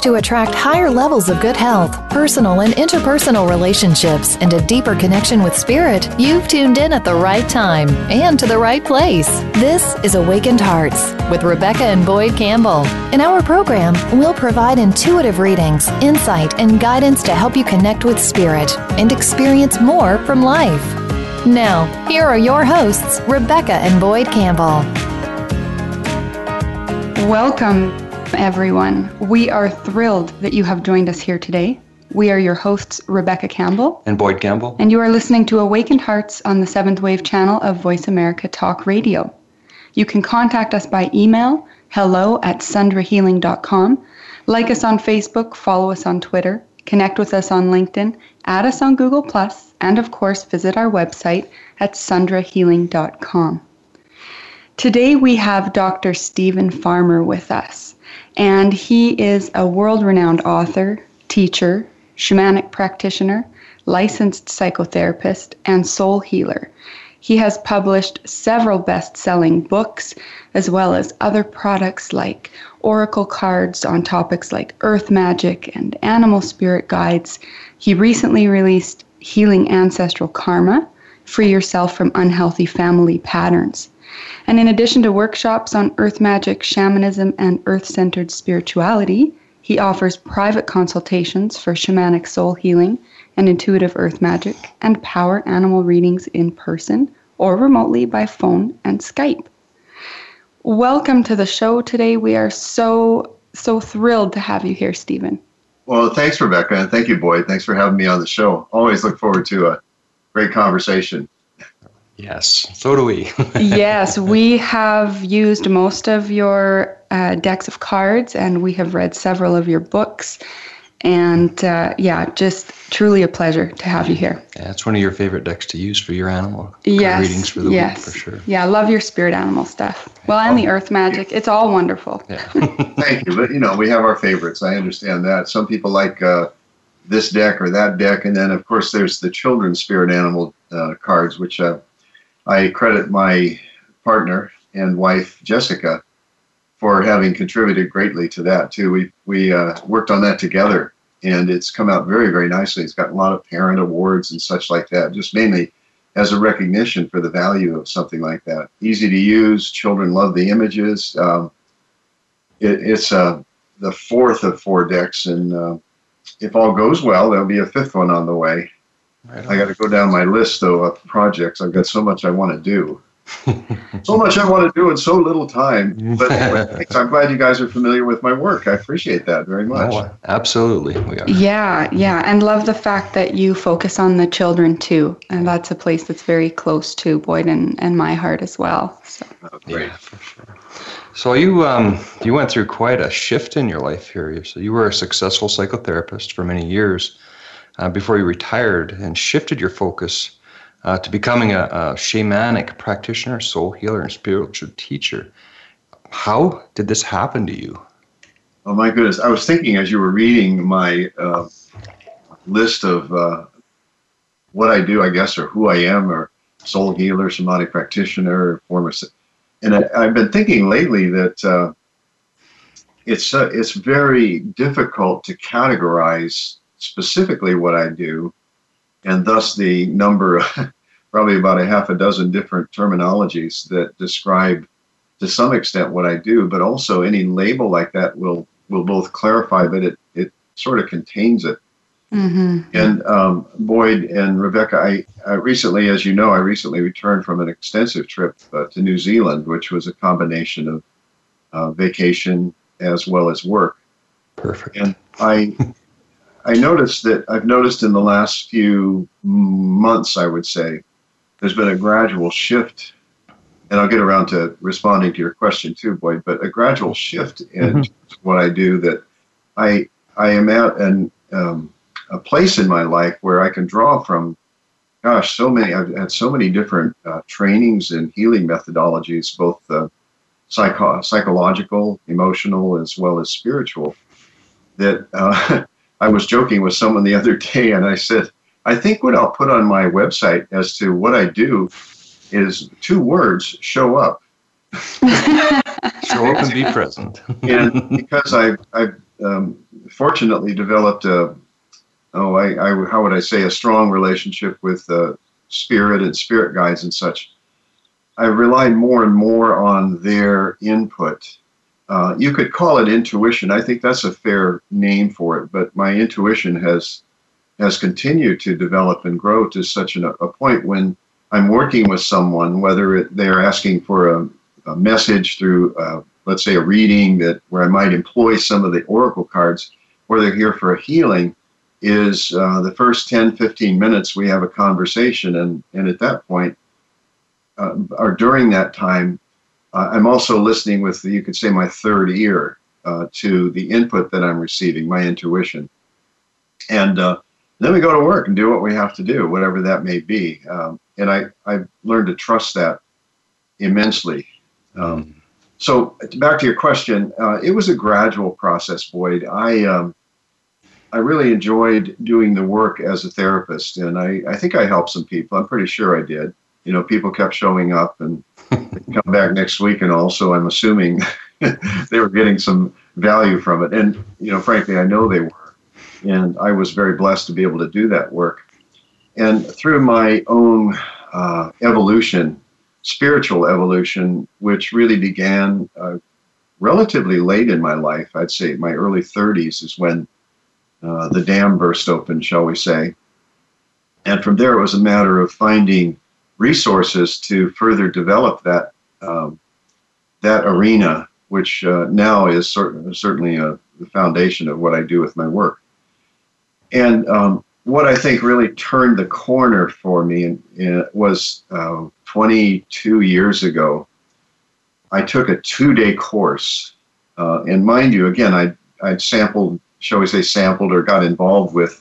to attract higher levels of good health, personal and interpersonal relationships, and a deeper connection with spirit, you've tuned in at the right time and to the right place. This is Awakened Hearts with Rebecca and Boyd Campbell. In our program, we'll provide intuitive readings, insight, and guidance to help you connect with spirit and experience more from life. Now, here are your hosts, Rebecca and Boyd Campbell. Welcome, everyone. We are thrilled that you have joined us here today. We are your hosts, Rebecca Campbell and Boyd Campbell, and you are listening to Awakened Hearts on the Seventh Wave channel of Voice America Talk Radio. You can contact us by email, hello at sundrahealing.com, like us on Facebook, follow us on Twitter, connect with us on LinkedIn, add us on Google, and of course, visit our website at sundrahealing.com. Today we have Dr. Steven Farmer with us, and he is a world renowned author, teacher, shamanic practitioner, licensed psychotherapist, and soul healer. He has published several best selling books, as well as other products like oracle cards on topics like earth magic and animal spirit guides. He recently released Healing Ancestral Karma Free Yourself from Unhealthy Family Patterns. And in addition to workshops on earth magic, shamanism, and earth centered spirituality, he offers private consultations for shamanic soul healing and intuitive earth magic and power animal readings in person or remotely by phone and Skype. Welcome to the show today. We are so, so thrilled to have you here, Steven. Well, thanks, Rebecca, and thank you, Boyd. Thanks for having me on the show. Always look forward to a great conversation. Yes, so do we. yes, we have used most of your uh, decks of cards and we have read several of your books. And uh, yeah, just truly a pleasure to have you here. Yeah, it's one of your favorite decks to use for your animal yes, readings for the yes. week, for sure. Yeah, I love your spirit animal stuff. Well, and the earth magic. It's all wonderful. Yeah. Thank you. But, you know, we have our favorites. I understand that. Some people like uh, this deck or that deck. And then, of course, there's the children's spirit animal uh, cards, which uh, I credit my partner and wife, Jessica, for having contributed greatly to that too. We we uh, worked on that together, and it's come out very very nicely. It's got a lot of parent awards and such like that. Just mainly as a recognition for the value of something like that. Easy to use. Children love the images. Um, it, it's uh, the fourth of four decks, and uh, if all goes well, there'll be a fifth one on the way. Right I got to go down my list though of projects. I've got so much I want to do. so much I want to do in so little time. But anyway, I'm glad you guys are familiar with my work. I appreciate that very much. Oh, absolutely, we are. Yeah, yeah, and love the fact that you focus on the children too, and that's a place that's very close to Boyd and, and my heart as well. So. Oh, great. Yeah, for sure. So you um, you went through quite a shift in your life here. So you were a successful psychotherapist for many years uh, before you retired and shifted your focus uh, to becoming a, a, shamanic practitioner, soul healer, and spiritual teacher. How did this happen to you? Oh my goodness! I was thinking as you were reading my uh, list of uh, what I do, I guess, or who I am, or soul healer, shamanic practitioner, former, and I, have been thinking lately that uh, it's uh, it's very difficult to categorize specifically what I do, and thus the number, probably about a half a dozen different terminologies that describe to some extent what I do, but also any label like that will will both clarify, but it it sort of contains it. Mm-hmm. And um, Boyd and Rebecca, I, I, recently, as you know, I recently returned from an extensive trip uh, to New Zealand, which was a combination of uh, vacation as well as work. Perfect. And I I noticed that I've noticed in the last few months, I would say, there's been a gradual shift, and I'll get around to responding to your question too, Boyd, but a gradual shift in mm-hmm. what I do that I I am at an um, a place in my life where I can draw from. Gosh, so many I've had so many different uh, trainings and healing methodologies, both uh, psycho- psychological, emotional, as well as spiritual. That uh, I was joking with someone the other day, and I said, I think what I'll put on my website as to what I do is two words: show up. show up and be present. and because I've, I've um, fortunately developed a, oh, I, I, how would I say, a strong relationship with uh, spirit and spirit guides and such. I relied more and more on their input. Uh, you could call it intuition. I think that's a fair name for it. But my intuition has has continued to develop and grow to such an, a point when I'm working with someone, whether it, they're asking for a, a message through, uh, let's say, a reading that where I might employ some of the oracle cards, or they're here for a healing, is uh, the first 10, 15 minutes we have a conversation, and and at that point, uh, or during that time, uh, I'm also listening with you could say my third ear uh, to the input that I'm receiving, my intuition, and uh, then we go to work and do what we have to do, whatever that may be. Um, and I, I've learned to trust that immensely. Um, so back to your question, uh, it was a gradual process, Boyd. I, um, I really enjoyed doing the work as a therapist, and I, I think I helped some people. I'm pretty sure I did. You know, people kept showing up and come back next week, and also I'm assuming they were getting some value from it. And you know, frankly, I know they were. And I was very blessed to be able to do that work. And through my own uh, evolution, spiritual evolution, which really began uh, relatively late in my life, I'd say my early 30s is when uh, the dam burst open, shall we say. And from there, it was a matter of finding resources to further develop that um, that arena, which uh, now is cert- certainly a, uh, the foundation of what I do with my work. And um, what I think really turned the corner for me in, in, was uh, 22 years ago. I took a two-day course, uh, and mind you, again, I I'd sampled, shall we say, sampled or got involved with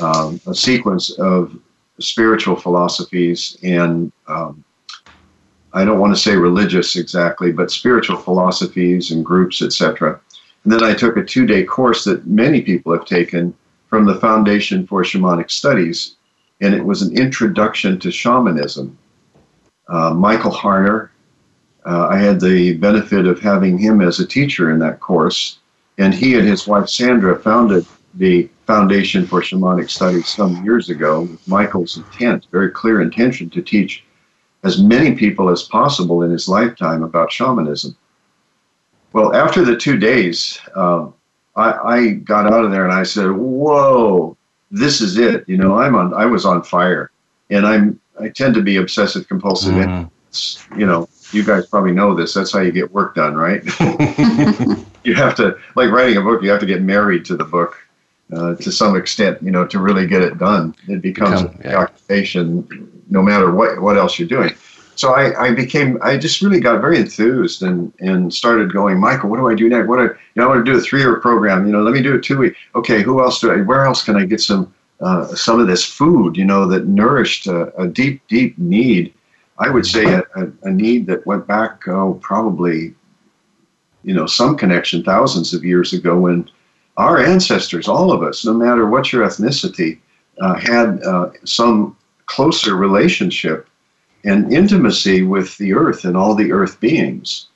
um, a sequence of spiritual philosophies and um, I don't want to say religious exactly, but spiritual philosophies and groups, etc. And then I took a two-day course that many people have taken from the Foundation for Shamanic Studies, and it was an introduction to shamanism. Uh, Michael Harner, uh, I had the benefit of having him as a teacher in that course, and he and his wife Sandra founded the Foundation for Shamanic Studies some years ago with Michael's intent, very clear intention to teach as many people as possible in his lifetime about shamanism. Well, after the two days, um, I, I got out of there and I said, "Whoa, this is it!" You know, I'm on. I was on fire, and I'm. I tend to be obsessive compulsive. Mm. you know, you guys probably know this. That's how you get work done, right? you have to, like writing a book, you have to get married to the book uh, to some extent, you know, to really get it done. It becomes Become, yeah. occupation no matter what, what else you're doing so I, I became I just really got very enthused and and started going Michael what do I do next what do I, you know I want to do a three year program you know let me do a two week okay who else do I where else can I get some uh, some of this food you know that nourished a, a deep deep need I would say a, a, a need that went back oh probably you know some connection thousands of years ago when our ancestors all of us no matter what your ethnicity uh, had uh, some closer relationship and intimacy with the earth and all the earth beings.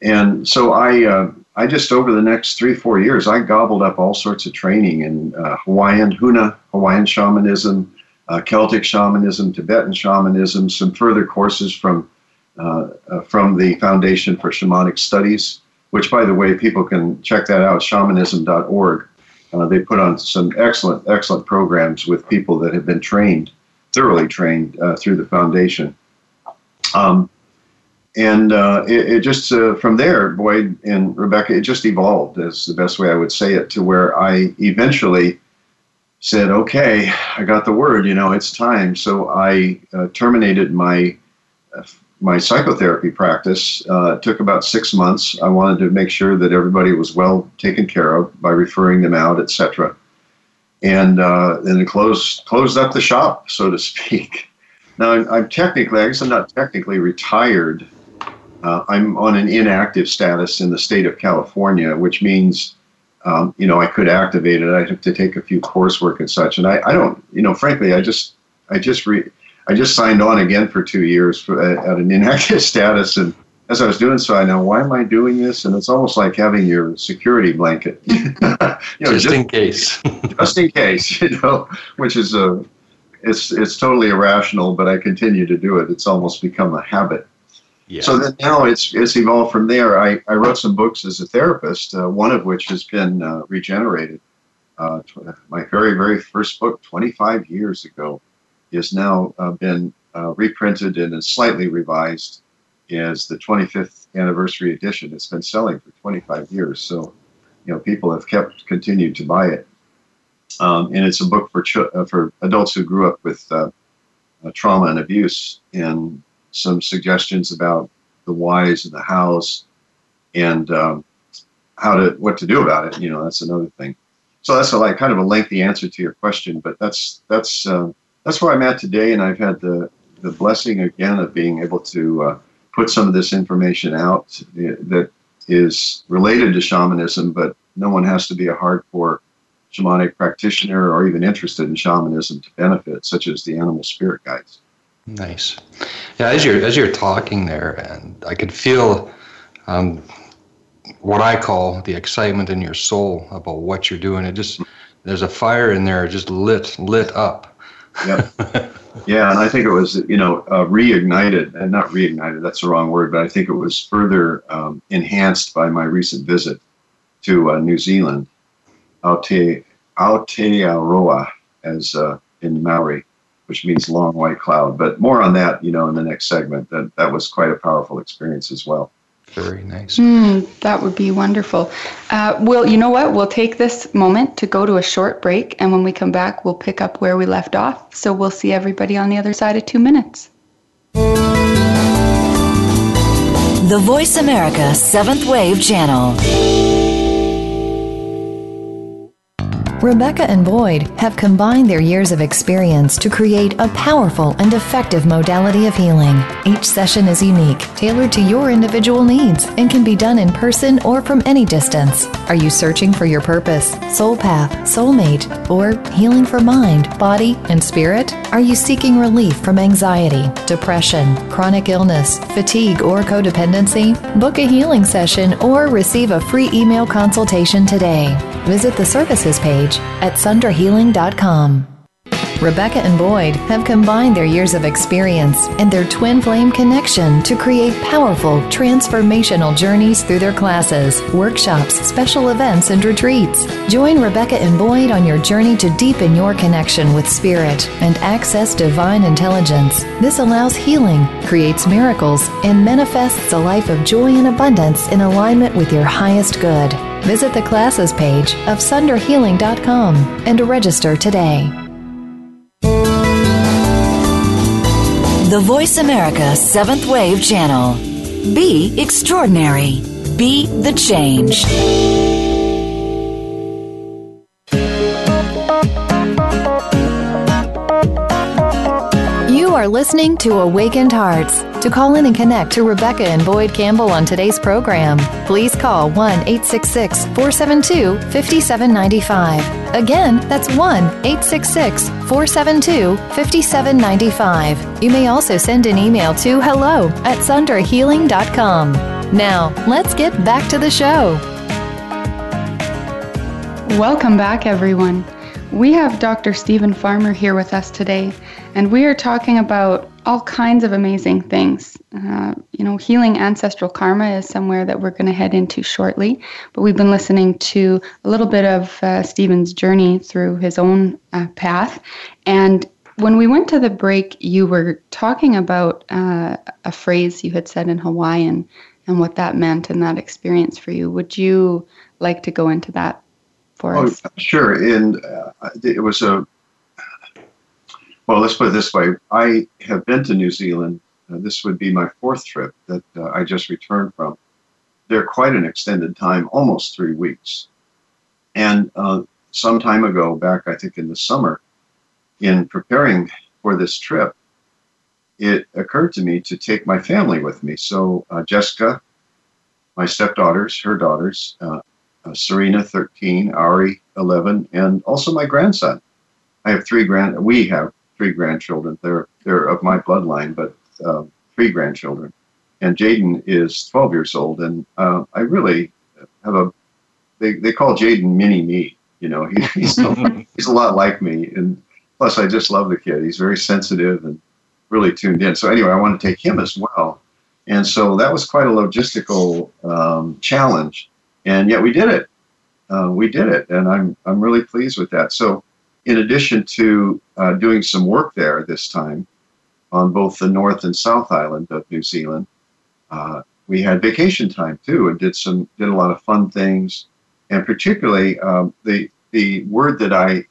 And so I, uh, I just over the next three, four years, I gobbled up all sorts of training in uh, Hawaiian Huna, Hawaiian shamanism, uh, Celtic shamanism, Tibetan shamanism, some further courses from uh, from the Foundation for Shamanic Studies, which, by the way, people can check that out, shamanism.org. Uh, they put on some excellent, excellent programs with people that have been trained thoroughly trained uh, through the foundation. Um, and uh, it, it, just uh, from there, Boyd and Rebecca, it just evolved, is the best way I would say it, to where I eventually said, "Okay, I got the word. You know, it's time." So I uh, terminated my uh, my psychotherapy practice. Uh, took about six months. I wanted to make sure that everybody was well taken care of by referring them out, etc and uh, closed closed up the shop, so to speak. Now I'm, I'm technically, I guess I'm not technically retired. Uh, I'm on an inactive status in the state of California, which means, um, you know, I could activate it. I have to take a few coursework and such, and I, I don't, you know, frankly, I just, I just re, I just signed on again for two years for, at an inactive status, and as I was doing so, I know why am I doing this, and it's almost like having your security blanket, you know, just, just in case, just in case, you know, which is a, it's it's totally irrational, but I continue to do it. It's almost become a habit. Yeah. So then now it's it's evolved from there. I, I wrote some books as a therapist, uh, one of which has been uh, regenerated. Uh, my very very first book, 25 years ago, is now uh, been uh, reprinted and is slightly revised as the 25th anniversary edition. It's been selling for 25 years, so you know people have kept continued to buy it. Um, and it's a book for ch- uh, for adults who grew up with uh, uh, trauma and abuse, and some suggestions about the whys and the hows, and um, how to what to do about it. You know, that's another thing. So that's a like kind of a lengthy answer to your question, but that's that's uh, that's where I'm at today, and I've had the the blessing again of being able to uh, put some of this information out that is related to shamanism, but no one has to be a hardcore shamanic practitioner or even interested in shamanism to benefit, such as the animal spirit guides. Nice. Yeah, as you're as you're talking there, and I could feel um, what I call the excitement in your soul about what you're doing. It just there's a fire in there, just lit lit up. Yep. yeah, and I think it was you know uh, reignited, and not reignited. That's the wrong word, but I think it was further um, enhanced by my recent visit to uh, New Zealand, Aote Aotearoa, as uh, in Maori, which means long white cloud. But more on that, you know, in the next segment. That that was quite a powerful experience as well. Very nice. Mm, that would be wonderful. Uh, well, you know what? We'll take this moment to go to a short break, and when we come back, we'll pick up where we left off. So we'll see everybody on the other side of two minutes. The Voice America Seventh Wave Channel. Rebecca and Boyd have combined their years of experience to create a powerful and effective modality of healing. Each session is unique, tailored to your individual needs, and can be done in person or from any distance. Are you searching for your purpose, soul path, soulmate, or healing for mind, body, and spirit? Are you seeking relief from anxiety, depression, chronic illness, fatigue, or codependency? Book a healing session or receive a free email consultation today. Visit the services page at sundrahealing.com. Rebecca and Boyd have combined their years of experience and their twin flame connection to create powerful, transformational journeys through their classes, workshops, special events, and retreats. Join Rebecca and Boyd on your journey to deepen your connection with spirit and access divine intelligence. This allows healing, creates miracles, and manifests a life of joy and abundance in alignment with your highest good. Visit the classes page of sunderhealing.com and register today. The Voice America Seventh Wave Channel. Be extraordinary. Be the change. You are listening to Awakened Hearts. To call in and connect to Rebecca and Boyd Campbell on today's program, please call 1 866 472 5795. Again, that's 1 866 472 5795. You may also send an email to hello at sundrahealing.com. Now, let's get back to the show. Welcome back, everyone. We have Dr. Steven Farmer here with us today, and we are talking about all kinds of amazing things. Uh, you know, healing ancestral karma is somewhere that we're going to head into shortly. But we've been listening to a little bit of uh, Steven's journey through his own uh, path. And when we went to the break, you were talking about uh, a phrase you had said in Hawaiian and what that meant and that experience for you. Would you like to go into that for oh, us? Sure. And uh, it was a well, let's put it this way. I have been to New Zealand. Uh, this would be my fourth trip that uh, I just returned from. They're quite an extended time, almost three weeks. And uh, some time ago, back I think in the summer, in preparing for this trip, it occurred to me to take my family with me. So uh, Jessica, my stepdaughters, her daughters, uh, uh, Serena, 13, Ari, 11, and also my grandson. I have three grand. We have three grandchildren. They're they're of my bloodline, but uh, three grandchildren. and Jaden is 12 years old. And uh, I really have a they, they call Jaden mini me. You know, he, he's a, he's a lot like me, and plus I just love the kid. He's very sensitive and really tuned in. So anyway, I want to take him as well, and so that was quite a logistical um, challenge, and yet we did it. Uh, we did it, and I'm I'm really pleased with that. So, in addition to uh, doing some work there this time on both the North and South Island of New Zealand, uh, we had vacation time too, and did some did a lot of fun things, and particularly um, the the word that I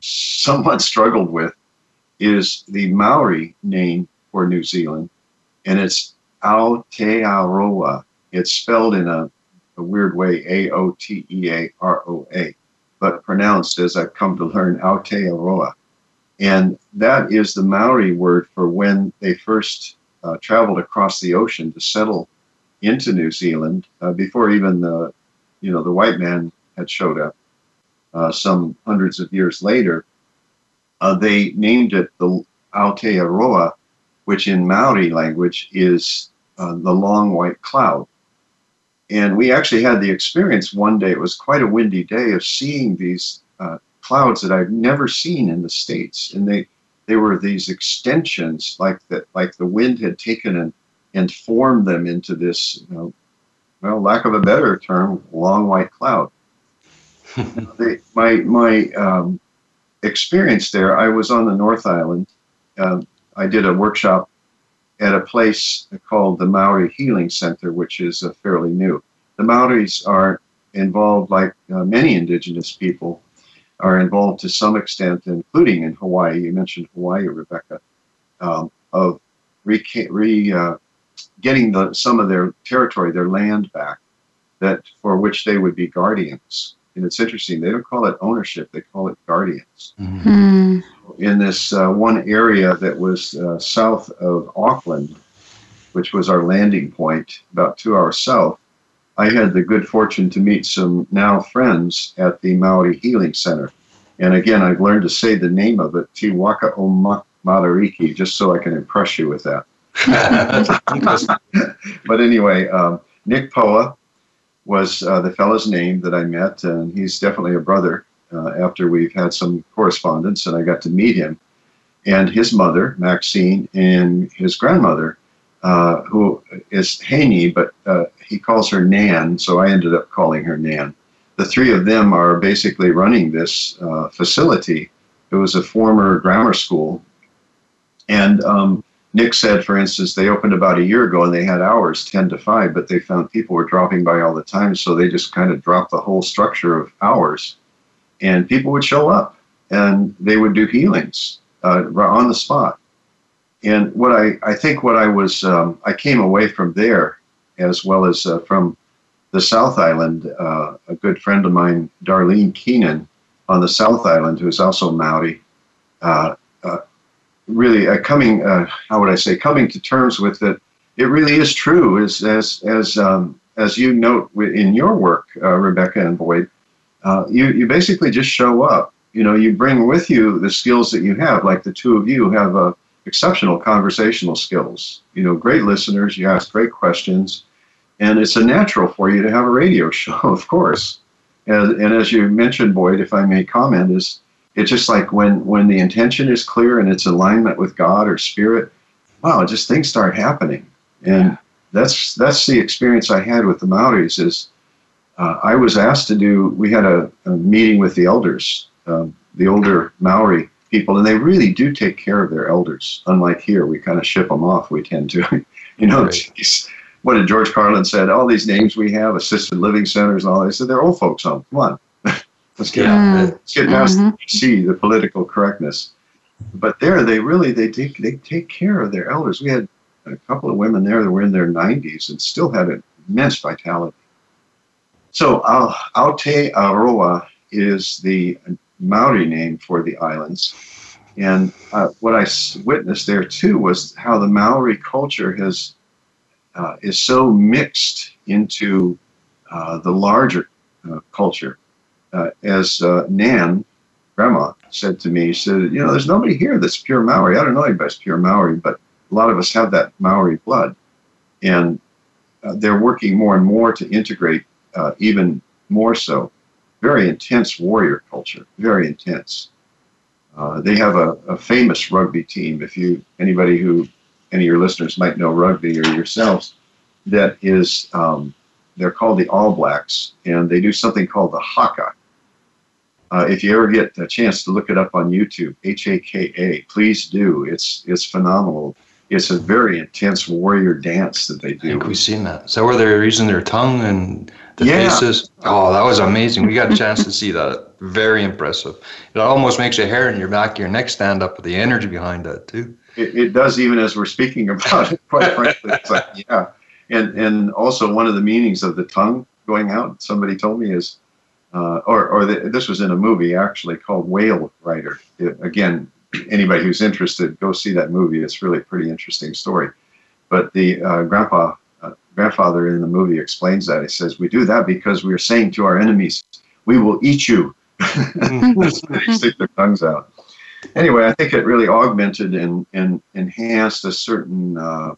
somewhat struggled with is the Maori name for New Zealand, and it's Aotearoa. It's spelled in a, a weird way, A O T E A R O A, but pronounced as I've come to learn, Aotearoa. And that is the Maori word for when they first uh, traveled across the ocean to settle into New Zealand uh, before even the, you know, the white man had showed up. Uh, some hundreds of years later, uh, they named it the Aotearoa, which in Maori language is uh, the long white cloud. And we actually had the experience one day, it was quite a windy day, of seeing these uh, clouds that I've never seen in the States. And they, they were these extensions, like that, like the wind had taken and, and formed them into this, you know, well, lack of a better term, long white cloud. they, my my um, experience there, I was on the North Island. Uh, I did a workshop at a place called the Maori Healing Center, which is uh, fairly new. The Maoris are involved, like uh, many indigenous people, are involved to some extent, including in Hawaii. You mentioned Hawaii, Rebecca, um, of re, re uh, getting the, some of their territory, their land back, that for which they would be guardians. And it's interesting, they don't call it ownership, they call it guardians. Mm-hmm. In this uh, one area that was uh, south of Auckland, which was our landing point, about two hours south, I had the good fortune to meet some now friends at the Maori Healing Center. And again, I've learned to say the name of it, Te Waka o Matariki, just so I can impress you with that. but anyway, um, Nick Poa, was uh, the fellow's name that I met, and he's definitely a brother. Uh, after we've had some correspondence, and I got to meet him, and his mother Maxine and his grandmother, uh, who is Haney, but uh, he calls her Nan, so I ended up calling her Nan. The three of them are basically running this uh, facility. It was a former grammar school, and um, Nick said, for instance, they opened about a year ago and they had hours 10 to 5, but they found people were dropping by all the time. So they just kind of dropped the whole structure of hours. And people would show up and they would do healings uh, on the spot. And what I, I think what I was, um, I came away from there as well as uh, from the South Island. Uh, a good friend of mine, Darlene Keenan, on the South Island, who is also Maori, uh, really uh, coming, uh, how would I say, coming to terms with it. It really is true, as as as um, as you note in your work, uh, Rebecca and Boyd. Uh, you you basically just show up. You know, you bring with you the skills that you have. Like the two of you have uh, exceptional conversational skills. You know, great listeners. You ask great questions, and it's a natural for you to have a radio show, of course. And, and as you mentioned, Boyd, if I may comment, is it's just like when when the intention is clear and it's alignment with God or spirit, wow, just things start happening. And yeah. that's that's the experience I had with the Maoris. Is uh, I was asked to do. We had a, a meeting with the elders, um, the older Maori people, and they really do take care of their elders. Unlike here, we kind of ship them off. We tend to, you know. Right. What did George Carlin said? All these names we have, assisted living centers, and all. They said they're old folks home. Come on, Let's get, yeah. let's get past mm-hmm. the PC, the political correctness. But there, they really they take they take care of their elders. We had a couple of women there that were in their 90s and still had immense vitality. So uh, Aotearoa is the Maori name for the islands. And uh, what I witnessed there too was how the Maori culture has uh, is so mixed into uh, the larger uh, culture uh, as uh, Nan, grandma, said to me, she said, you know, there's nobody here that's pure Maori. I don't know anybody that's pure Maori, but a lot of us have that Maori blood. and uh, they're working more and more to integrate uh, even more so. Very intense warrior culture, very intense. Uh, they have a, a, famous rugby team. If you anybody who any of your listeners might know rugby or yourselves, that is um, they're called the All Blacks, and they do something called the Haka. Uh, if you ever get a chance to look it up on YouTube, H A K A, please do. It's it's phenomenal it's a very intense warrior dance that they do. I think we've seen that. So where they're using their tongue and the yeah. faces? Oh, that was amazing. We got a chance to see that. Very impressive. It almost makes your hair in your back, your neck stand up with the energy behind that too. It, it does, even as we're speaking about it. Quite frankly, it's like yeah, and and also one of the meanings of the tongue going out. Somebody told me is. Uh, or, or the, this was in a movie actually called Whale Rider. It, again, anybody who's interested, go see that movie. It's really a pretty interesting story. But the uh, grandpa, uh, grandfather in the movie explains that. He says, "We do that because we are saying to our enemies, we will eat you." they stick their tongues out. Anyway, I think it really augmented and, and enhanced a certain uh,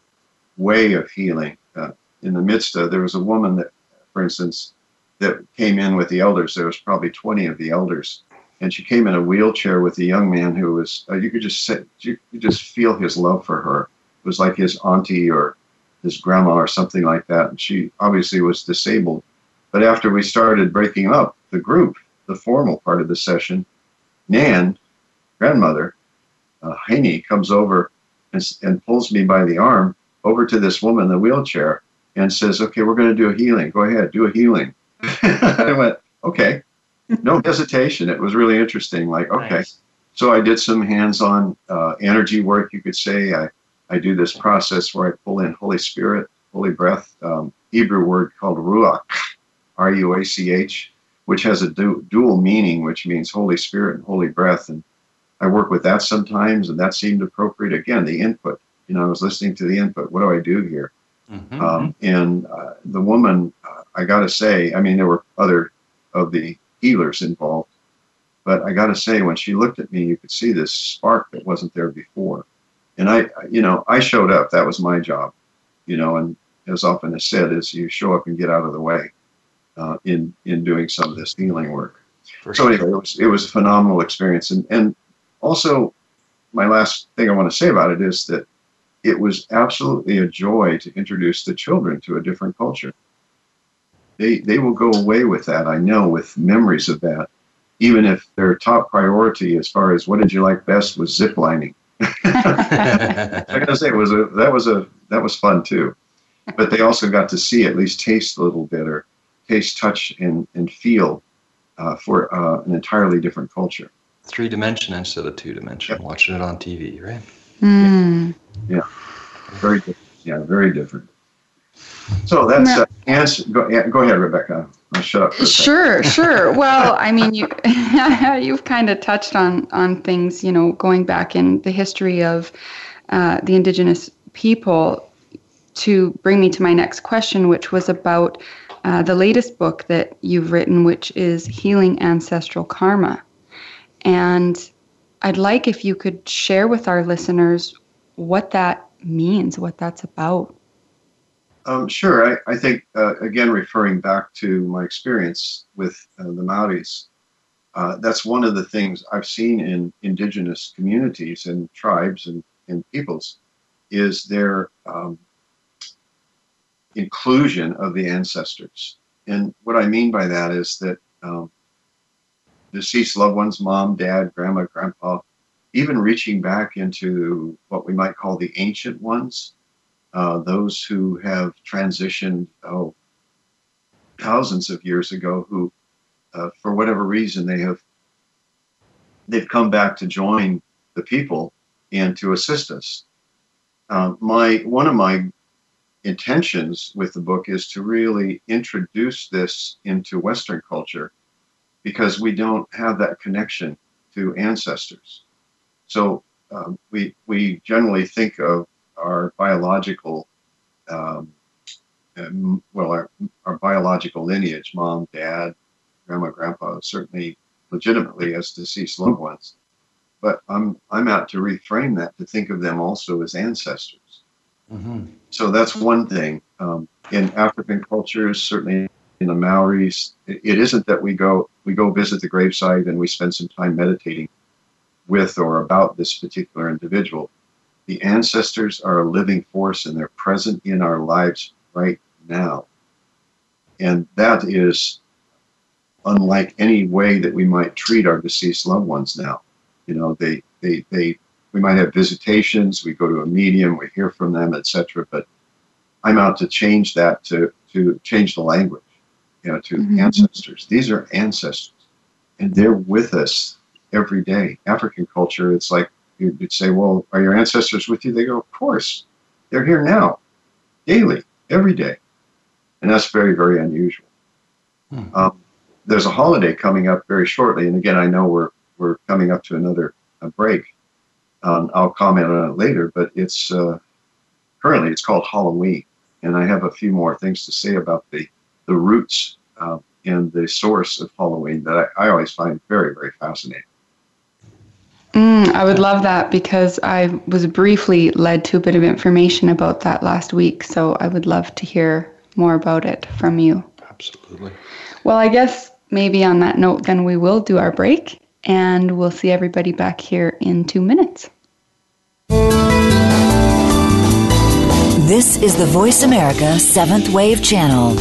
way of healing. Uh, in the midst of, there was a woman that, for instance, that came in with the elders. There was probably 20 of the elders. And she came in a wheelchair with a young man who was uh, you could just say, you could just feel his love for her. It was like his auntie or his grandma or something like that. And she obviously was disabled. But after we started breaking up the group the formal part of the session nan grandmother uh, Haney comes over and, and pulls me by the arm over to this woman in the wheelchair and says okay we're going to do a healing. Go ahead do a healing i went okay no hesitation. It was really interesting. Like, okay. Nice. So I did some hands-on uh, energy work, you could say. I, I do this process where I pull in Holy Spirit, Holy Breath, um, Hebrew word called Ruach, R-U-A-C-H, which has a du- dual meaning, which means Holy Spirit and Holy Breath. And I work with that sometimes, and that seemed appropriate. Again, the input. You know, I was listening to the input. What do I do here? Mm-hmm. Um, and uh, the woman, uh, I got to say, I mean, there were other of the healers involved. But I got to say, when she looked at me, you could see this spark that wasn't there before. And I, you know, I showed up. That was my job, you know. And as often as said, is you show up and get out of the way uh, in in doing some of this healing work. For so anyway, it was it was a phenomenal experience. And and also, my last thing I want to say about it is that it was absolutely a joy to introduce the children to a different culture they they will go away with that. I know with memories of that, even if their top priority as far as what did you like best was zip lining. I gotta say it was a that was a that was fun too, but they also got to see at least taste a little bit or taste, touch, and and feel uh, for uh, an entirely different culture. Three dimension instead of two dimension. Yep. Watching it on TV, right? Mm. Yeah, very different. Yeah, very different. So that's uh, answer. Go, go ahead, Rebecca. I'll shut up. sure, sure. Well, I mean, you you've kind of touched on on things. You know, going back in the history of uh, the indigenous people. To bring me to my next question, which was about uh, the latest book that you've written, which is Healing Ancestral Karma. And I'd like if you could share with our listeners what that means, what that's about. Um, sure. I, I think, uh, again, referring back to my experience with uh, the Maoris, uh, that's one of the things I've seen in indigenous communities and tribes and, and peoples is their um, inclusion of the ancestors. And what I mean by that is that um, deceased loved ones, mom, dad, grandma, grandpa, even reaching back into what we might call the ancient ones, uh, those who have transitioned oh, thousands of years ago, who, uh, for whatever reason, they have they've come back to join the people and to assist us. Uh, my one of my intentions with the book is to really introduce this into Western culture because we don't have that connection to ancestors. So um, we we generally think of our biological, um, well, our, our biological lineage, mom, dad, grandma, grandpa, certainly legitimately as deceased loved ones. But I'm I'm out to reframe that to think of them also as ancestors. Mm-hmm. So that's one thing. Um, in African cultures, certainly in the Maoris, it, it isn't that we go we go visit the gravesite and we spend some time meditating with or about this particular individual. The ancestors are a living force and they're present in our lives right now. And that is unlike any way that we might treat our deceased loved ones now. You know, they, they, they, we might have visitations, we go to a medium, we hear from them, etc. But I'm out to change that to, to change the language, you know, to mm-hmm. ancestors. These are ancestors, and they're with us every day. African culture, it's like you'd say, well, are your ancestors with you? They go, of course. They're here now, daily, every day. And that's very, very unusual. Hmm. Um, there's a holiday coming up very shortly. And again, I know we're, we're coming up to another break. Um, I'll comment on it later, but it's uh, currently it's called Halloween. And I have a few more things to say about the, the roots uh, and the source of Halloween that I, I always find very, very fascinating. Mm, I would love that because I was briefly led to a bit of information about that last week. So I would love to hear more about it from you. Absolutely. Well, I guess maybe on that note, then we will do our break and we'll see everybody back here in two minutes. This is the Voice America Seventh Wave Channel.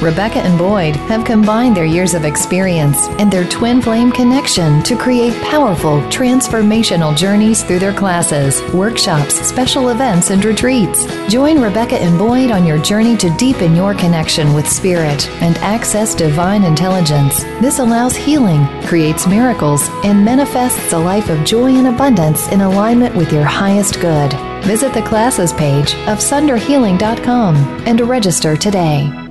Rebecca and Boyd have combined their years of experience and their twin flame connection to create powerful, transformational journeys through their classes, workshops, special events, and retreats. Join Rebecca and Boyd on your journey to deepen your connection with spirit and access divine intelligence. This allows healing, creates miracles, and manifests a life of joy and abundance in alignment with your highest good. Visit the classes page of sunderhealing.com and register today.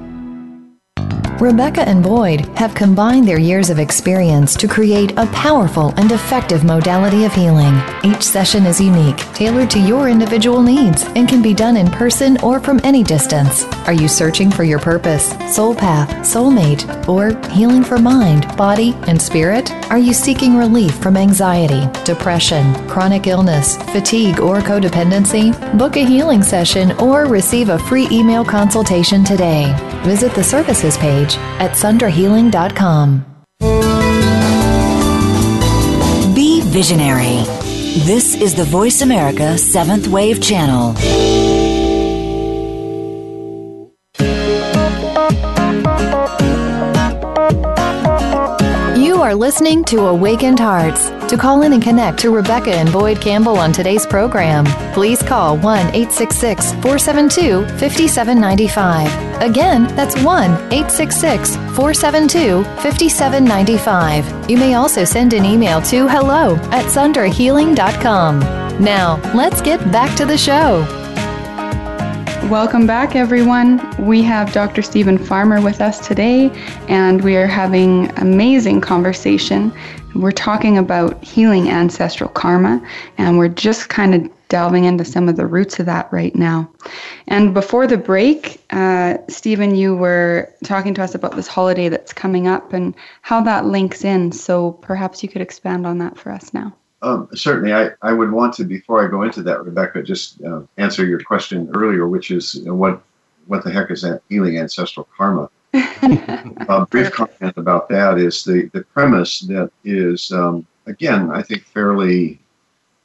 Rebecca and Boyd have combined their years of experience to create a powerful and effective modality of healing. Each session is unique, tailored to your individual needs, and can be done in person or from any distance. Are you searching for your purpose, soul path, soulmate, or healing for mind, body, and spirit? Are you seeking relief from anxiety, depression, chronic illness, fatigue, or codependency? Book a healing session or receive a free email consultation today. Visit the services page at sunderhealing.com. Be visionary. This is the Voice America Seventh Wave Channel. You are listening to Awakened Hearts. To call in and connect to Rebecca and Boyd Campbell on today's program, please call 1 866 472 5795. Again, that's 1 866 472 5795. You may also send an email to hello at sunderhealing.com. Now, let's get back to the show. Welcome back, everyone. We have Dr. Steven Farmer with us today, and we are having amazing conversation we're talking about healing ancestral karma, and we're just kind of delving into some of the roots of that right now. And before the break, uh, Steven, you were talking to us about this holiday that's coming up and how that links in. So perhaps you could expand on that for us now. Um, certainly, I, I would want to, before I go into that, Rebecca, just uh, answer your question earlier, which is you know, what what the heck is that healing ancestral karma? a brief comment about that is the, the premise that is, um, again, I think fairly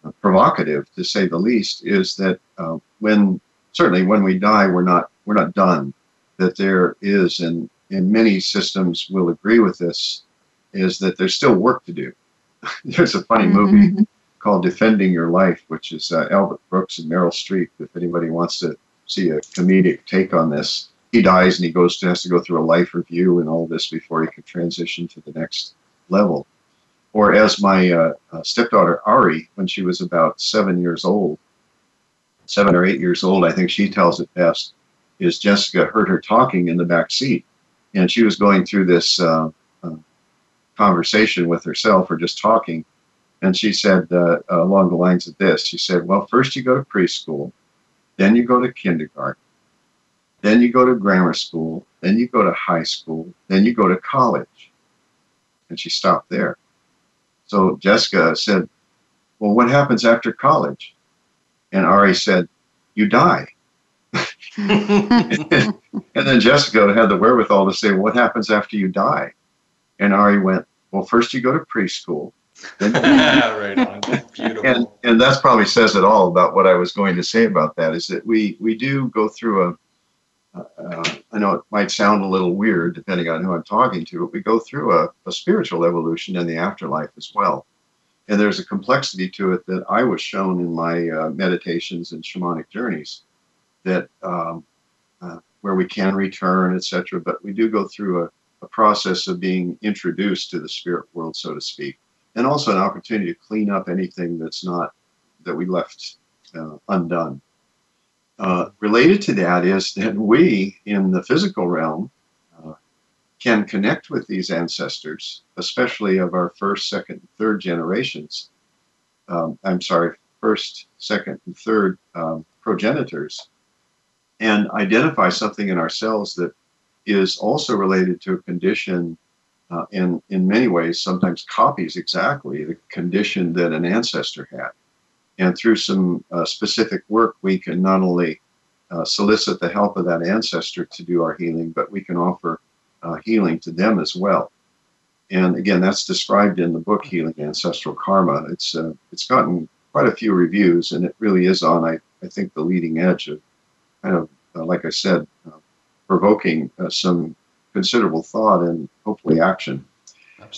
uh, provocative to say the least, is that uh, when certainly when we die, we're not we're not done. That there is, and and many systems will agree with this, is that there's still work to do. there's a funny movie mm-hmm. called Defending Your Life, which is uh, Albert Brooks and Meryl Streep. If anybody wants to see a comedic take on this, he dies and he goes to, has to go through a life review and all this before he can transition to the next level. Or as my uh, uh, stepdaughter Ari, when she was about seven years old, seven or eight years old, I think she tells it best, is Jessica heard her talking in the back seat, and she was going through this uh, uh conversation with herself or just talking, and she said uh, along the lines of this: She said, "Well, first you go to preschool, then you go to kindergarten." Then you go to grammar school. Then you go to high school. Then you go to college. And she stopped there. So Jessica said, well, what happens after college? And Ari said, you die. and then Jessica had the wherewithal to say, what happens after you die? And Ari went, well, first you go to preschool. Then right on. Beautiful. And, and that's probably says it all about what I was going to say about that is that we, we do go through a, uh, I know it might sound a little weird depending on who I'm talking to, but we go through a, a spiritual evolution in the afterlife as well. And there's a complexity to it that I was shown in my uh, meditations and shamanic journeys that um, uh, where we can return, etc. But we do go through a, a process of being introduced to the spirit world, so to speak, and also an opportunity to clean up anything that's not that we left uh, undone. Uh, related to that is that we in the physical realm uh, can connect with these ancestors, especially of our first, second, third generations. Um, I'm sorry, first, second, and third um, progenitors, and identify something in ourselves that is also related to a condition uh, and in many ways sometimes copies exactly the condition that an ancestor had. And through some uh, specific work, we can not only uh, solicit the help of that ancestor to do our healing, but we can offer uh, healing to them as well. And again, that's described in the book Healing Ancestral Karma. It's uh, it's gotten quite a few reviews, and it really is on I, I think the leading edge of kind of uh, like I said, provoking some considerable thought and hopefully action.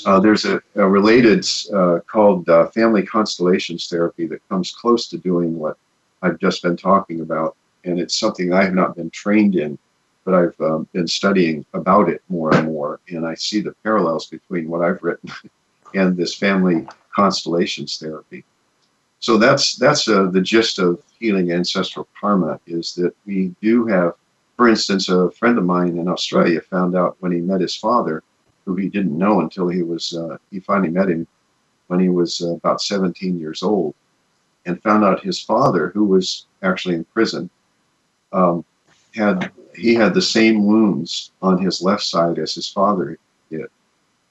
Uh, there's a, a related uh, called uh, family constellations therapy that comes close to doing what I've just been talking about, and it's something I have not been trained in, but I've um, been studying about it more and more, and I see the parallels between what I've written and this family constellations therapy. So that's that's uh, the gist of healing ancestral karma is that we do have, for instance, a friend of mine in Australia found out when he met his father who he didn't know until he was uh, he finally met him when he was uh, about 17 years old, and found out his father, who was actually in prison, um, had he had the same wounds on his left side as his father did.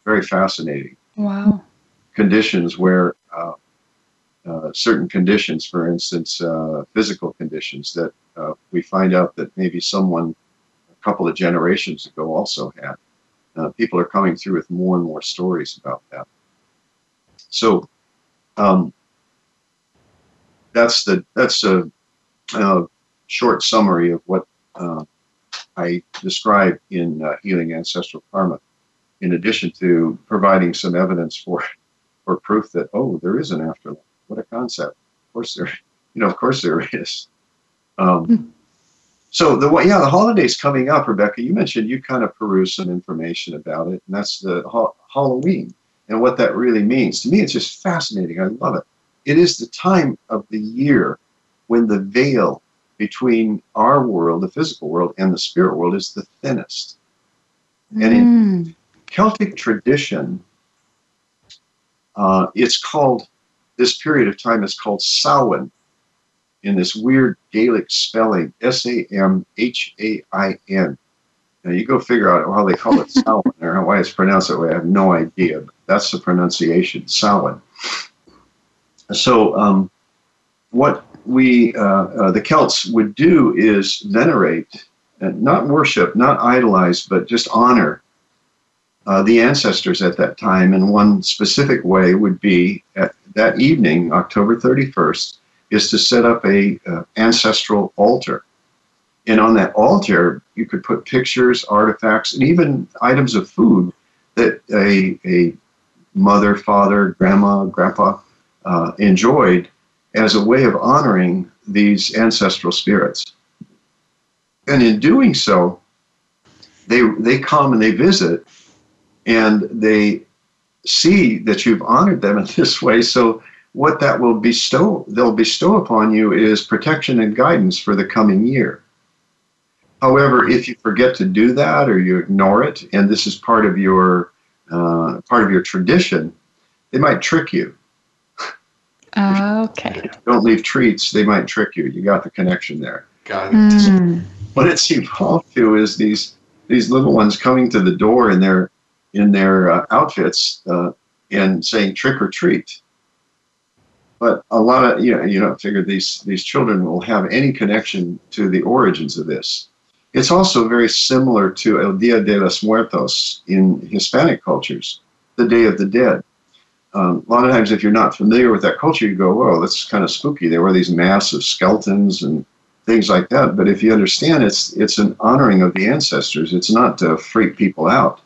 Very fascinating. Wow. Conditions where uh, uh, certain conditions, for instance, uh, physical conditions that uh, we find out that maybe someone a couple of generations ago also had uh, people are coming through with more and more stories about that. So um, that's the that's a, a, short summary of what uh, I describe in uh, healing ancestral karma. In addition to providing some evidence for for proof that oh there is an afterlife. What a concept! Of course there, you know, of course there is. Um, mm. So the yeah, the holidays coming up, Rebecca. You mentioned you kind of peruse some information about it, and that's the ha- Halloween and what that really means. To me, it's just fascinating. I love it. It is the time of the year when the veil between our world, the physical world, and the spirit world is the thinnest. Mm. And in mm. Celtic tradition, uh, it's called this period of time is called Samhain in this weird Gaelic spelling, S A M H A I N. Now you go figure out how they call it Samhain or why it's pronounced that way. I have no idea. But that's the pronunciation, Samhain. So um, what we uh, uh, the Celts would do is venerate, and not worship, not idolize, but just honor uh, the ancestors at that time. And one specific way would be at that evening, October 31st, is to set up a uh, ancestral altar. And on that altar, you could put pictures, artifacts, and even items of food that a, a mother, father, grandma, grandpa uh, enjoyed as a way of honoring these ancestral spirits. And in doing so, they, they come and they visit and they see that you've honored them in this way. So what that will bestow they'll bestow upon you is protection and guidance for the coming year. However, if you forget to do that or you ignore it, and this is part of your uh, part of your tradition, they might trick you. Uh, okay. Don't leave treats; they might trick you. You got the connection there. Got it. Mm. What it's evolved to is these these little ones coming to the door in their in their uh, outfits uh, and saying trick or treat but a lot of you know, you don't figure these these children will have any connection to the origins of this. It's also very similar to El Dia de los Muertos in Hispanic cultures, the Day of the Dead. Um, a lot of times, if you're not familiar with that culture, you go, "Whoa, that's kind of spooky." There were these massive skeletons and things like that. But if you understand, it's it's an honoring of the ancestors. It's not to freak people out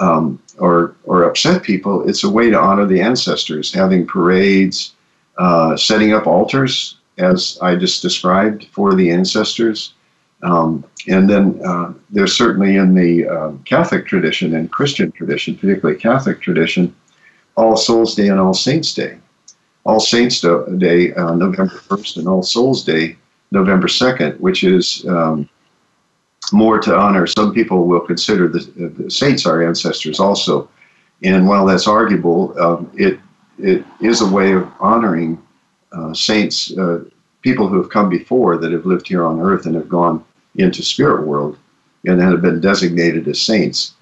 um, or or upset people. It's a way to honor the ancestors, having parades, uh, setting up altars, as I just described, for the ancestors. Um, and then uh, there's certainly in the um, Catholic tradition and Christian tradition, particularly Catholic tradition, All Souls Day and All Saints Day. All Saints Day, uh, November 1st, and All Souls Day, November 2nd, which is um, more to honor. Some people will consider the, the, saints our ancestors also. And while that's arguable, um, it, it is a way of honoring uh, saints, uh, people who have come before that have lived here on earth and have gone into spirit world and have been designated as saints.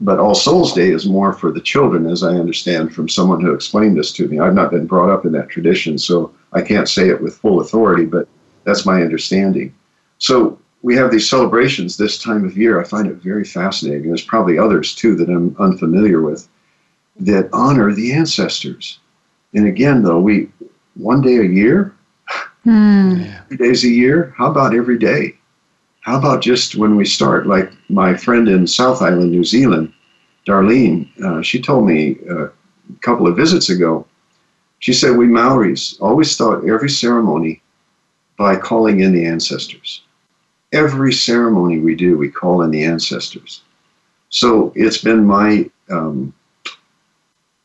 But All Souls Day is more for the children, as I understand from someone who explained this to me. I've not been brought up in that tradition, so I can't say it with full authority, but that's my understanding. So we have these celebrations this time of year. I find it very fascinating. There's probably others too that I'm unfamiliar with that honor the ancestors. And again, though, we one day a year, mm. three days a year. How about every day? How about just when we start? Like my friend in South Island, New Zealand, Darlene, uh, she told me uh, a couple of visits ago. She said we Maoris always start every ceremony by calling in the ancestors. Every ceremony we do, we call in the ancestors. So it's been my um,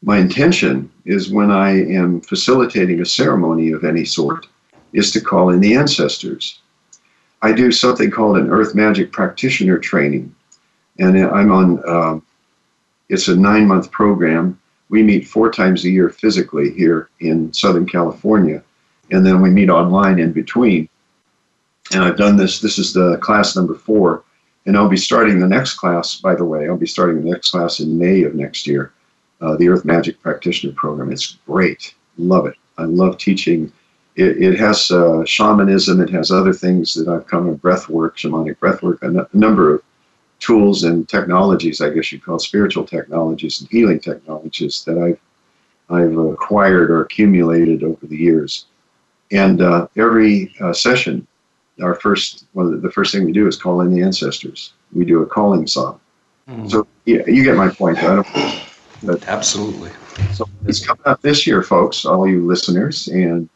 my intention is when I am facilitating a ceremony of any sort, is to call in the ancestors. I do something called an Earth Magic Practitioner training, and I'm on. Uh, it's a nine-month program. We meet four times a year physically here in Southern California, and then we meet online in between. And I've done this. This is the class number four, and I'll be starting the next class. By the way, I'll be starting the next class in May of next year uh, the Earth Magic Practitioner Program. It's great. Love it. I love teaching. It, it has uh, shamanism. It has other things that I've come of breath work, shamanic breath work, a, n- a number of tools and technologies, I guess you'd call spiritual technologies and healing technologies that I've, I've acquired or accumulated over the years. And uh, every uh, session, our first, well, the first thing we do is call in the ancestors. We do a calling song. Mm. So yeah, you get my point. I don't, but, Absolutely. So it's coming up this year, folks, all you listeners, and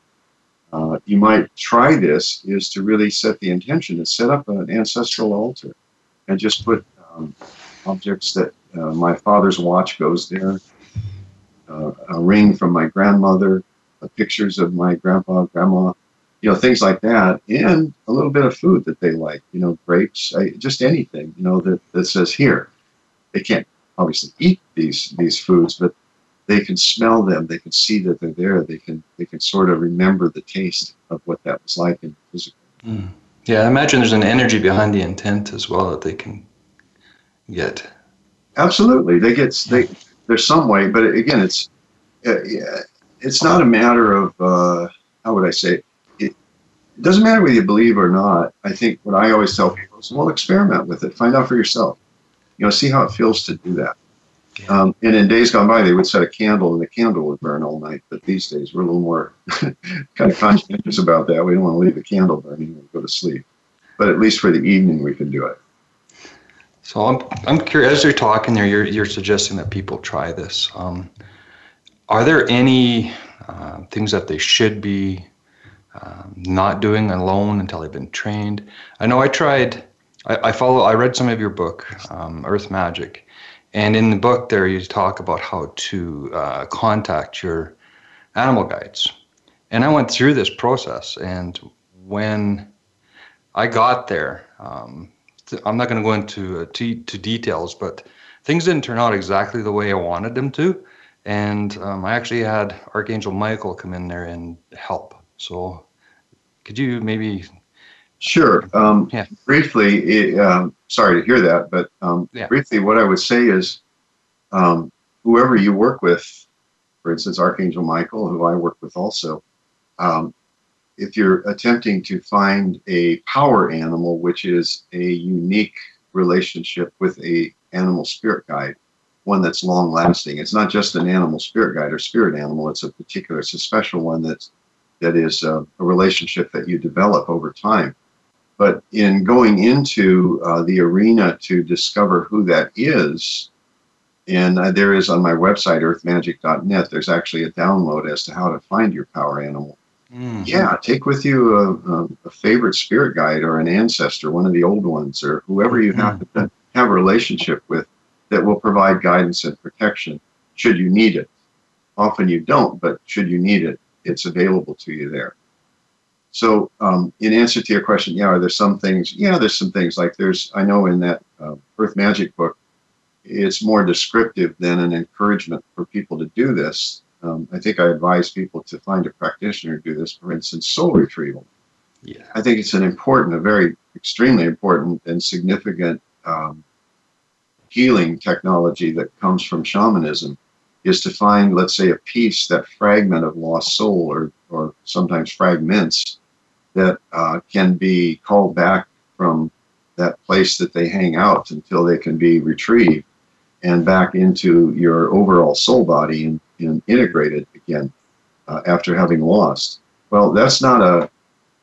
uh, you might try this is to really set the intention to set up an ancestral altar and just put um, objects that uh, my father's watch goes there, uh, a ring from my grandmother, uh, pictures of my grandpa, grandma, you know, things like that, and a little bit of food that they like, you know, grapes, just anything, you know, that, that says here. They can't obviously eat these these foods, but they can smell them. They can see that they're there. They can they can sort of remember the taste of what that was like in physical. Mm. Yeah, I imagine there's an energy behind the intent as well that they can get. Absolutely, they get they. There's some way, but again, it's uh, it's not a matter of uh, how would I say it? it. It doesn't matter whether you believe or not. I think what I always tell people is, well, experiment with it, find out for yourself you know, see how it feels to do that. Um, and in days gone by, they would set a candle and the candle would burn all night. But these days, we're a little more kind of conscientious about that. We don't want to leave the candle burning and go to sleep. But at least for the evening, we can do it. So I'm, I'm curious, as you're talking there, you're, you're suggesting that people try this. Um, are there any uh, things that they should be uh, not doing alone until they've been trained? I know I tried I, I follow. I read some of your book, um, Earth Magic, and in the book there you talk about how to uh, contact your animal guides. And I went through this process, and when I got there, um, I'm not going to go into uh, to, to details, but things didn't turn out exactly the way I wanted them to. And um, I actually had Archangel Michael come in there and help. So, could you maybe Sure. Um, yeah. Briefly, it, um, sorry to hear that, but um, yeah. briefly, what I would say is um, whoever you work with, for instance, Archangel Michael, who I work with also, um, if you're attempting to find a power animal, which is a unique relationship with a animal spirit guide, one that's long lasting. It's not just an animal spirit guide or spirit animal. It's a particular, it's a special one that's that is a, a relationship that you develop over time. But in going into uh, the arena to discover who that is, and uh, there is on my website, earthmagic.net, there's actually a download as to how to find your power animal. Mm-hmm. Yeah, take with you a, a, favorite spirit guide or an ancestor, one of the old ones, or whoever you happen mm-hmm. to have a relationship with that will provide guidance and protection should you need it. Often you don't, but should you need it, it's available to you there. So, um, in answer to your question, yeah, are there some things? Yeah, there's some things like there's, I know in that uh, Earth Magic book, it's more descriptive than an encouragement for people to do this. Um, I think I advise people to find a practitioner to do this, for instance, soul retrieval. Yeah. I think it's an important, a very extremely important and significant um, healing technology that comes from shamanism is to find, let's say, a piece, that fragment of lost soul, or, or sometimes fragments that uh, can be called back from that place that they hang out until they can be retrieved and back into your overall soul body and, and integrated again uh, after having lost. Well, that's not a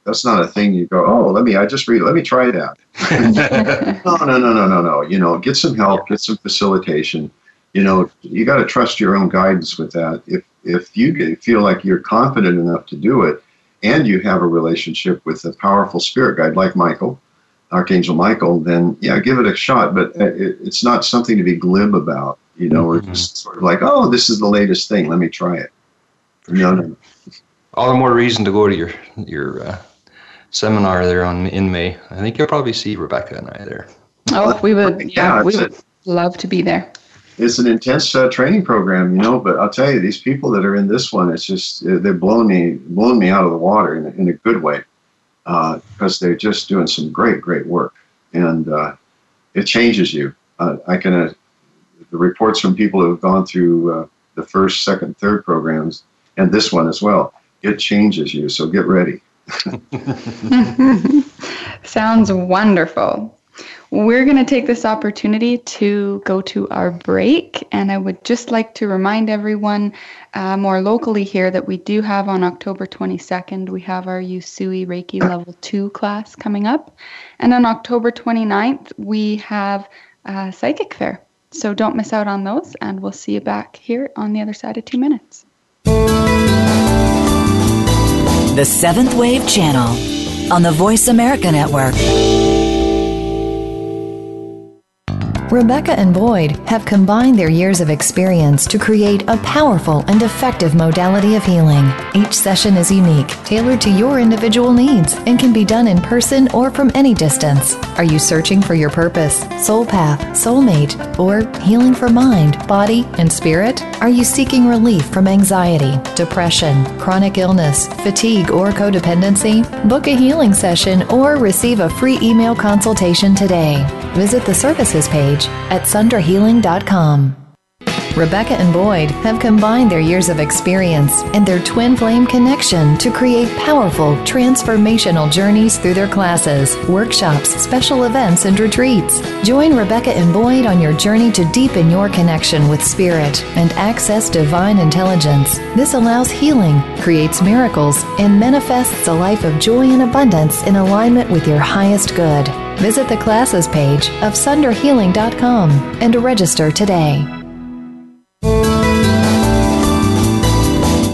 that's not a thing you go, oh, let me, I just read, let me try that. no, no, no, no, no, no. You know, get some help, get some facilitation. You know, you got to trust your own guidance with that. If if you feel like you're confident enough to do it, and you have a relationship with a powerful spirit guide like Michael, Archangel Michael, then yeah, give it a shot. But it, it's not something to be glib about, you know, mm-hmm. or just sort of like, oh, this is the latest thing. Let me try it. No, no. All the more reason to go to your your uh, seminar there on in May. I think you'll probably see Rebecca and I there. Oh, we would. Yeah, yeah we would love to be there it's an intense uh, training program, you know. But I'll tell you, these people that are in this one, it's just they're blowing me blowing me out of the water in a, in a good way because uh, they're just doing some great great work, and uh, it changes you. Uh, I can uh, the reports from people who have gone through uh, the first, second, third programs, and this one as well. It changes you, so get ready. Sounds wonderful. We're going to take this opportunity to go to our break, and I would just like to remind everyone uh, more locally here that we do have on October 22nd, we have our Usui Reiki Level 2 class coming up, and on October 29th, we have a Psychic Fair. So don't miss out on those, and we'll see you back here on the other side of two minutes. The Seventh Wave Channel on the Voice America Network. Rebecca and Boyd have combined their years of experience to create a powerful and effective modality of healing. Each session is unique, tailored to your individual needs, and can be done in person or from any distance. Are you searching for your purpose, soul path, soulmate, or healing for mind, body, and spirit? Are you seeking relief from anxiety, depression, chronic illness, fatigue, or codependency? Book a healing session or receive a free email consultation today. Visit the services page at sundrahealing.com. Rebecca and Boyd have combined their years of experience and their twin flame connection to create powerful, transformational journeys through their classes, workshops, special events, and retreats. Join Rebecca and Boyd on your journey to deepen your connection with spirit and access divine intelligence. This allows healing, creates miracles, and manifests a life of joy and abundance in alignment with your highest good. Visit the classes page of sunderhealing.com and register today.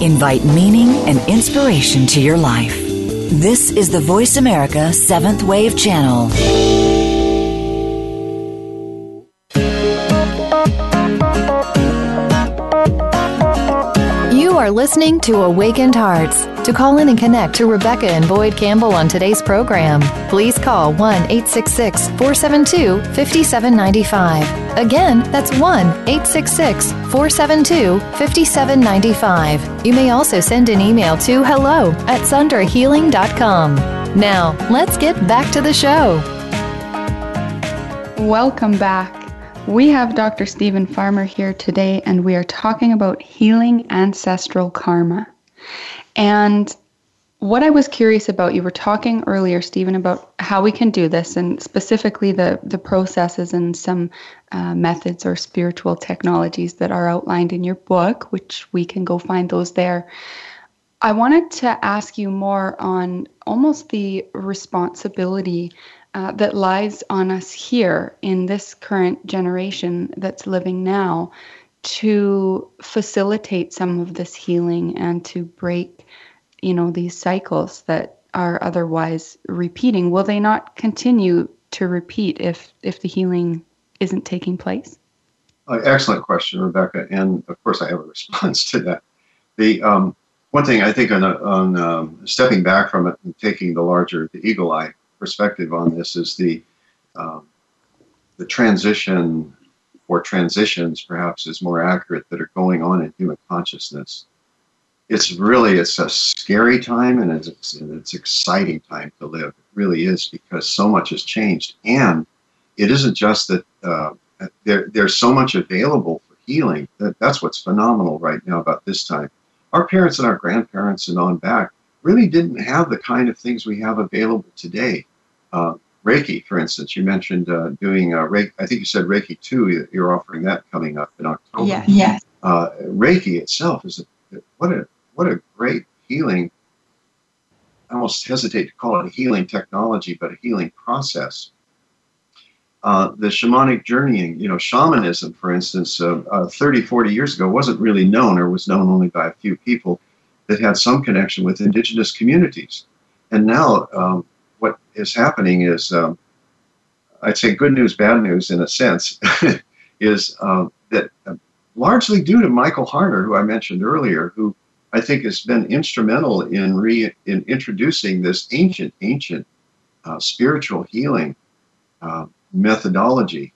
Invite meaning and inspiration to your life. This is the Voice America Seventh Wave Channel. Are listening to Awakened Hearts. To call in and connect to Rebecca and Boyd Campbell on today's program, please call 1 866 472 5795. Again, that's 1 866 472 5795. You may also send an email to hello at sundrahealing.com. Now, let's get back to the show. Welcome back. We have Dr. Steven Farmer here today, and we are talking about healing ancestral karma. And what I was curious about, you were talking earlier, Steven, about how we can do this, and specifically the the processes and some uh, methods or spiritual technologies that are outlined in your book, which we can go find those there. I wanted to ask you more on almost the responsibility uh, that lies on us here in this current generation that's living now to facilitate some of this healing and to break, you know, these cycles that are otherwise repeating. Will they not continue to repeat if if the healing isn't taking place? Uh, excellent question, Rebecca. And of course, I have a response to that. The um, one thing I think on, on um, stepping back from it and taking the larger, the eagle eye perspective on this is the um, the transition or transitions, perhaps, is more accurate that are going on in human consciousness. It's really it's a scary time and it's and it's exciting time to live. It really is because so much has changed, and it isn't just that uh, there, there's so much available for healing. That, that's what's phenomenal right now about this time our parents and our grandparents and on back really didn't have the kind of things we have available today. Uh, Reiki, for instance, you mentioned uh, doing uh, Reiki. I think you said Reiki too. You're offering that coming up in October. Yeah. Yes. Uh, Reiki itself is a, what a what a great healing. I almost hesitate to call it a healing technology, but a healing process uh, the shamanic journeying, you know, shamanism, for instance, uh, uh, 30, 40 years ago wasn't really known or was known only by a few people that had some connection with indigenous communities. And now um, what is happening is, um, I'd say good news, bad news in a sense, is um, that uh, largely due to Michael Harner, who I mentioned earlier, who I think has been instrumental in, re- in introducing this ancient, ancient uh, spiritual healing uh, methodology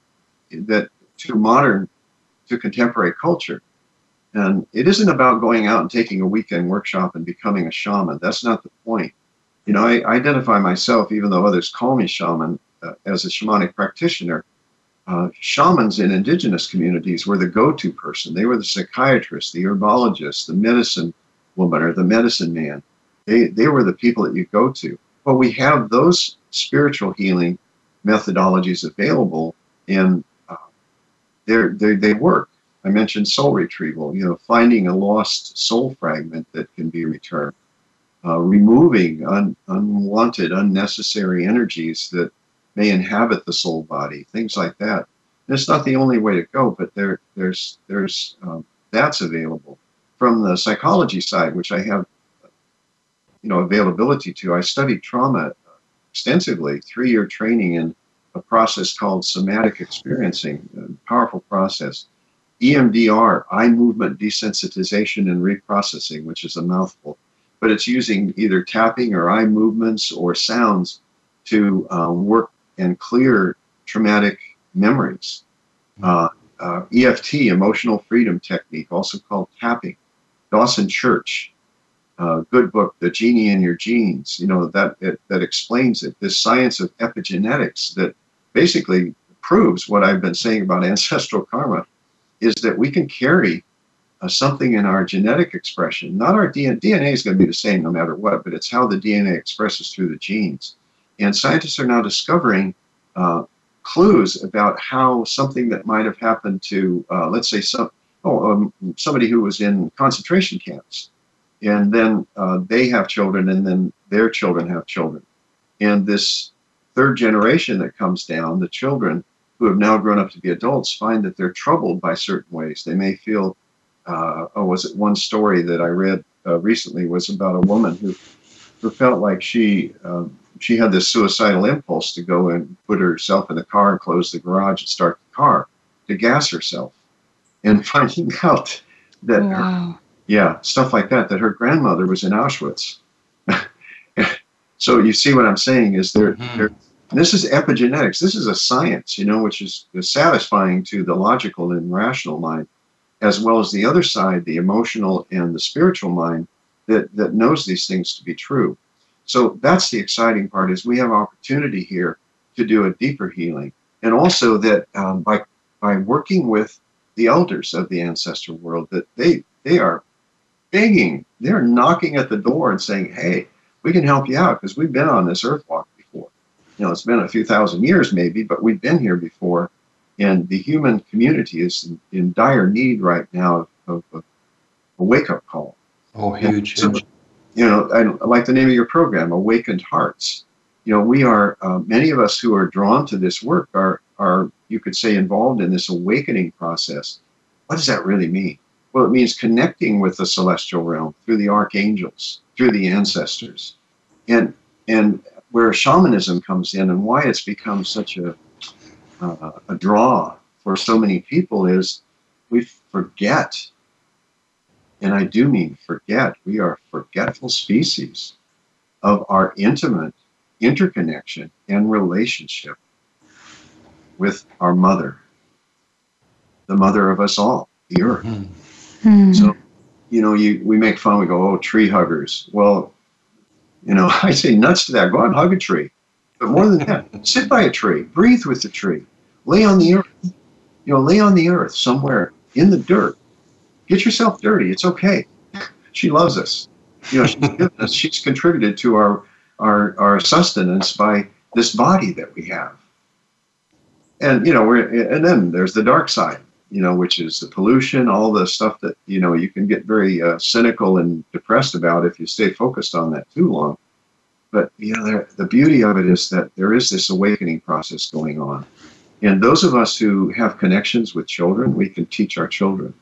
that to modern to contemporary culture. And it isn't about going out and taking a weekend workshop and becoming a shaman. That's not the point you know i identify myself even though others call me shaman uh, as a shamanic practitioner uh, shamans in indigenous communities were the go-to person. They were the psychiatrist the herbologist the medicine woman or the medicine man. They, they were the people that you go to. But we have those spiritual healing methodologies available, and uh, they they work. I mentioned soul retrieval, you know, finding a lost soul fragment that can be returned, uh, removing un, unwanted, unnecessary energies that may inhabit the soul body, things like that. And it's not the only way to go, but there, there's, there's, um, that's available. From the psychology side, which I have, you know, availability to, I studied trauma extensively, three year training in a process called somatic experiencing, a powerful process. EMDR, eye movement desensitization and reprocessing, which is a mouthful, but it's using either tapping or eye movements or sounds to uh, work and clear traumatic memories. Hmm. Uh, uh, EFT, emotional freedom technique, also called tapping. Dawson Church, uh, good book, The Genie in Your Genes, you know, that, it, that explains it. This science of epigenetics that basically proves what I've been saying about ancestral karma is that we can carry uh, something in our genetic expression. Not our DNA, DNA is going to be the same no matter what, but it's how the DNA expresses through the genes. And scientists are now discovering uh, clues about how something that might have happened to, uh, let's say, some, oh, um, somebody who was in concentration camps and then uh, they have children, and then their children have children. And this third generation that comes down, the children who have now grown up to be adults, find that they're troubled by certain ways. They may feel, uh, oh, was it one story that I read uh, recently was about a woman who, who felt like she um, she had this suicidal impulse to go and put herself in the car and close the garage and start the car to gas herself, and finding out that wow. her, yeah, stuff like that, that her grandmother was in Auschwitz. so you see what I'm saying is there, mm-hmm. there this is epigenetics. This is a science, you know, which is, is satisfying to the logical and rational mind, as well as the other side, the emotional and the spiritual mind that, that knows these things to be true. So that's the exciting part is we have opportunity here to do a deeper healing. And also that um, by, by working with the elders of the ancestral world, that they, they are begging, they're knocking at the door and saying, hey, we can help you out because we've been on this earth walk before. You know, it's been a few thousand years maybe, but we've been here before. And the human community is in, in dire need right now of, of a wake up call. Oh, huge, so, huge. You know, I, I, like the name of your program, Awakened Hearts. You know, we are, uh, many of us who are drawn to this work are, are, you could say, involved in this awakening process. What does that really mean? Well, it means connecting with the celestial realm through the archangels, through the ancestors. And, and where shamanism comes in and why it's become such a, uh, a draw for so many people is we forget, and I do mean forget, we are forgetful species of our intimate interconnection and relationship with our mother, the mother of us all, the earth. Mm-hmm. Hmm. So, you know, you we make fun. We go, "Oh, tree huggers." Well, you know, I say nuts to that. Go out and hug a tree. But more than that, sit by a tree, breathe with the tree, lay on the earth. You know, lay on the earth somewhere in the dirt. Get yourself dirty. It's okay. She loves us. You know, she's given us. She's contributed to our our our sustenance by this body that we have. And you know, we're and then there's the dark side you know, which is the pollution, all the stuff that, you know, you can get very uh, cynical and depressed about if you stay focused on that too long. But, you know, the beauty of it is that there is this awakening process going on. And those of us who have connections with children, we can teach our children.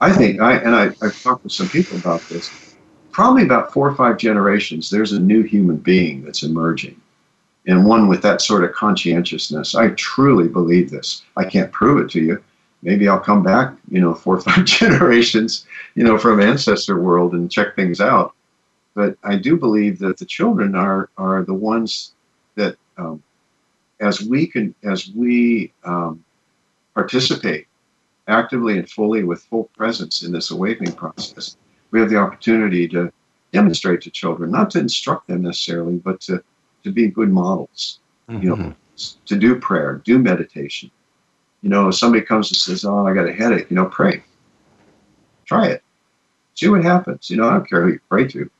I think, I and I, I've talked with some people about this, probably about four or five generations, there's a new human being that's emerging and one with that sort of conscientiousness. I truly believe this. I can't prove it to you, maybe I'll come back, you know, four or five generations, you know, from ancestor world and check things out. But I do believe that the children are are the ones that, um, as we can, as we um, participate actively and fully with full presence in this awakening process, we have the opportunity to demonstrate to children, not to instruct them necessarily, but to to be good models. Mm-hmm. You know, mm-hmm. to do prayer, do meditation, you know, if somebody comes and says, "Oh, I got a headache," you know, pray. Try it. See what happens. You know, I don't care who you pray to.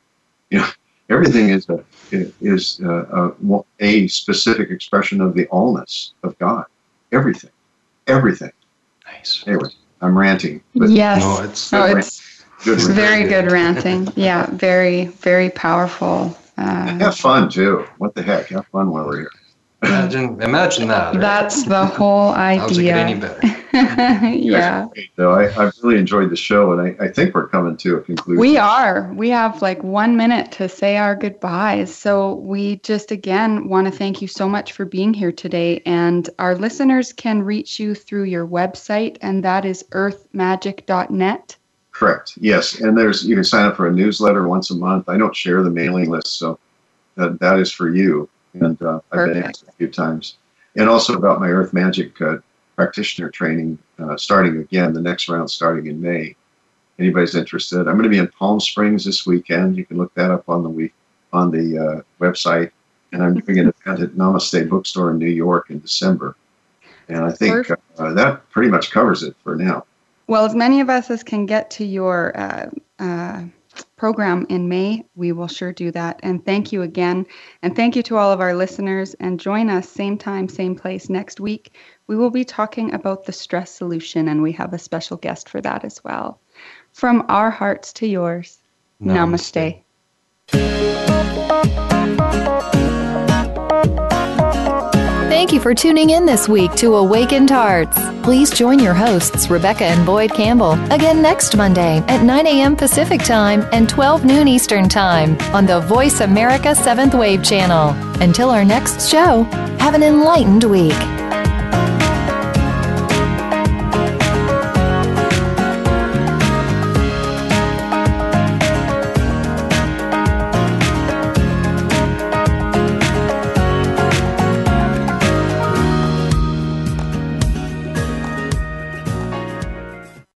You know, everything is a is a, a, a specific expression of the allness of God. Everything, everything. Nice. Anyway, I'm ranting. yes. No, it's, no, it's good very good ranting. Yeah, very very powerful. Uh, have fun too. What the heck? Have fun while we're here. Imagine, imagine that. Right? That's the whole idea. How's it get any better? yeah. No, I, I've really enjoyed the show, and I, I think we're coming to a conclusion. We are. We have like one minute to say our goodbyes. So we just again want to thank you so much for being here today. And our listeners can reach you through your website, and that is earthmagic.net. Correct. Yes, and there's you can sign up for a newsletter once a month. I don't share the mailing list, so that, that is for you and uh, I've been asked a few times. And also about my Earth Magic uh, practitioner training uh, starting again, the next round starting in May. Anybody's interested? I'm going to be in Palm Springs this weekend. You can look that up on the week on the uh, website. And I'm doing an event at Namaste Bookstore in New York in December. And I think uh, that pretty much covers it for now. Well, as many of us as can get to your uh, uh, program in May, we will sure do that. And thank you again. And thank you to all of our listeners. And join us same time, same place next week. We will be talking about the stress solution, and we have a special guest for that as well. From our hearts to yours, namaste. namaste. Thank you for tuning in this week to Awakened Hearts. Please join your hosts, Rebecca and Boyd Campbell, again next Monday at 9 a.m. Pacific Time and 12 noon Eastern Time on the Voice America 7th Wave channel. Until our next show, have an enlightened week.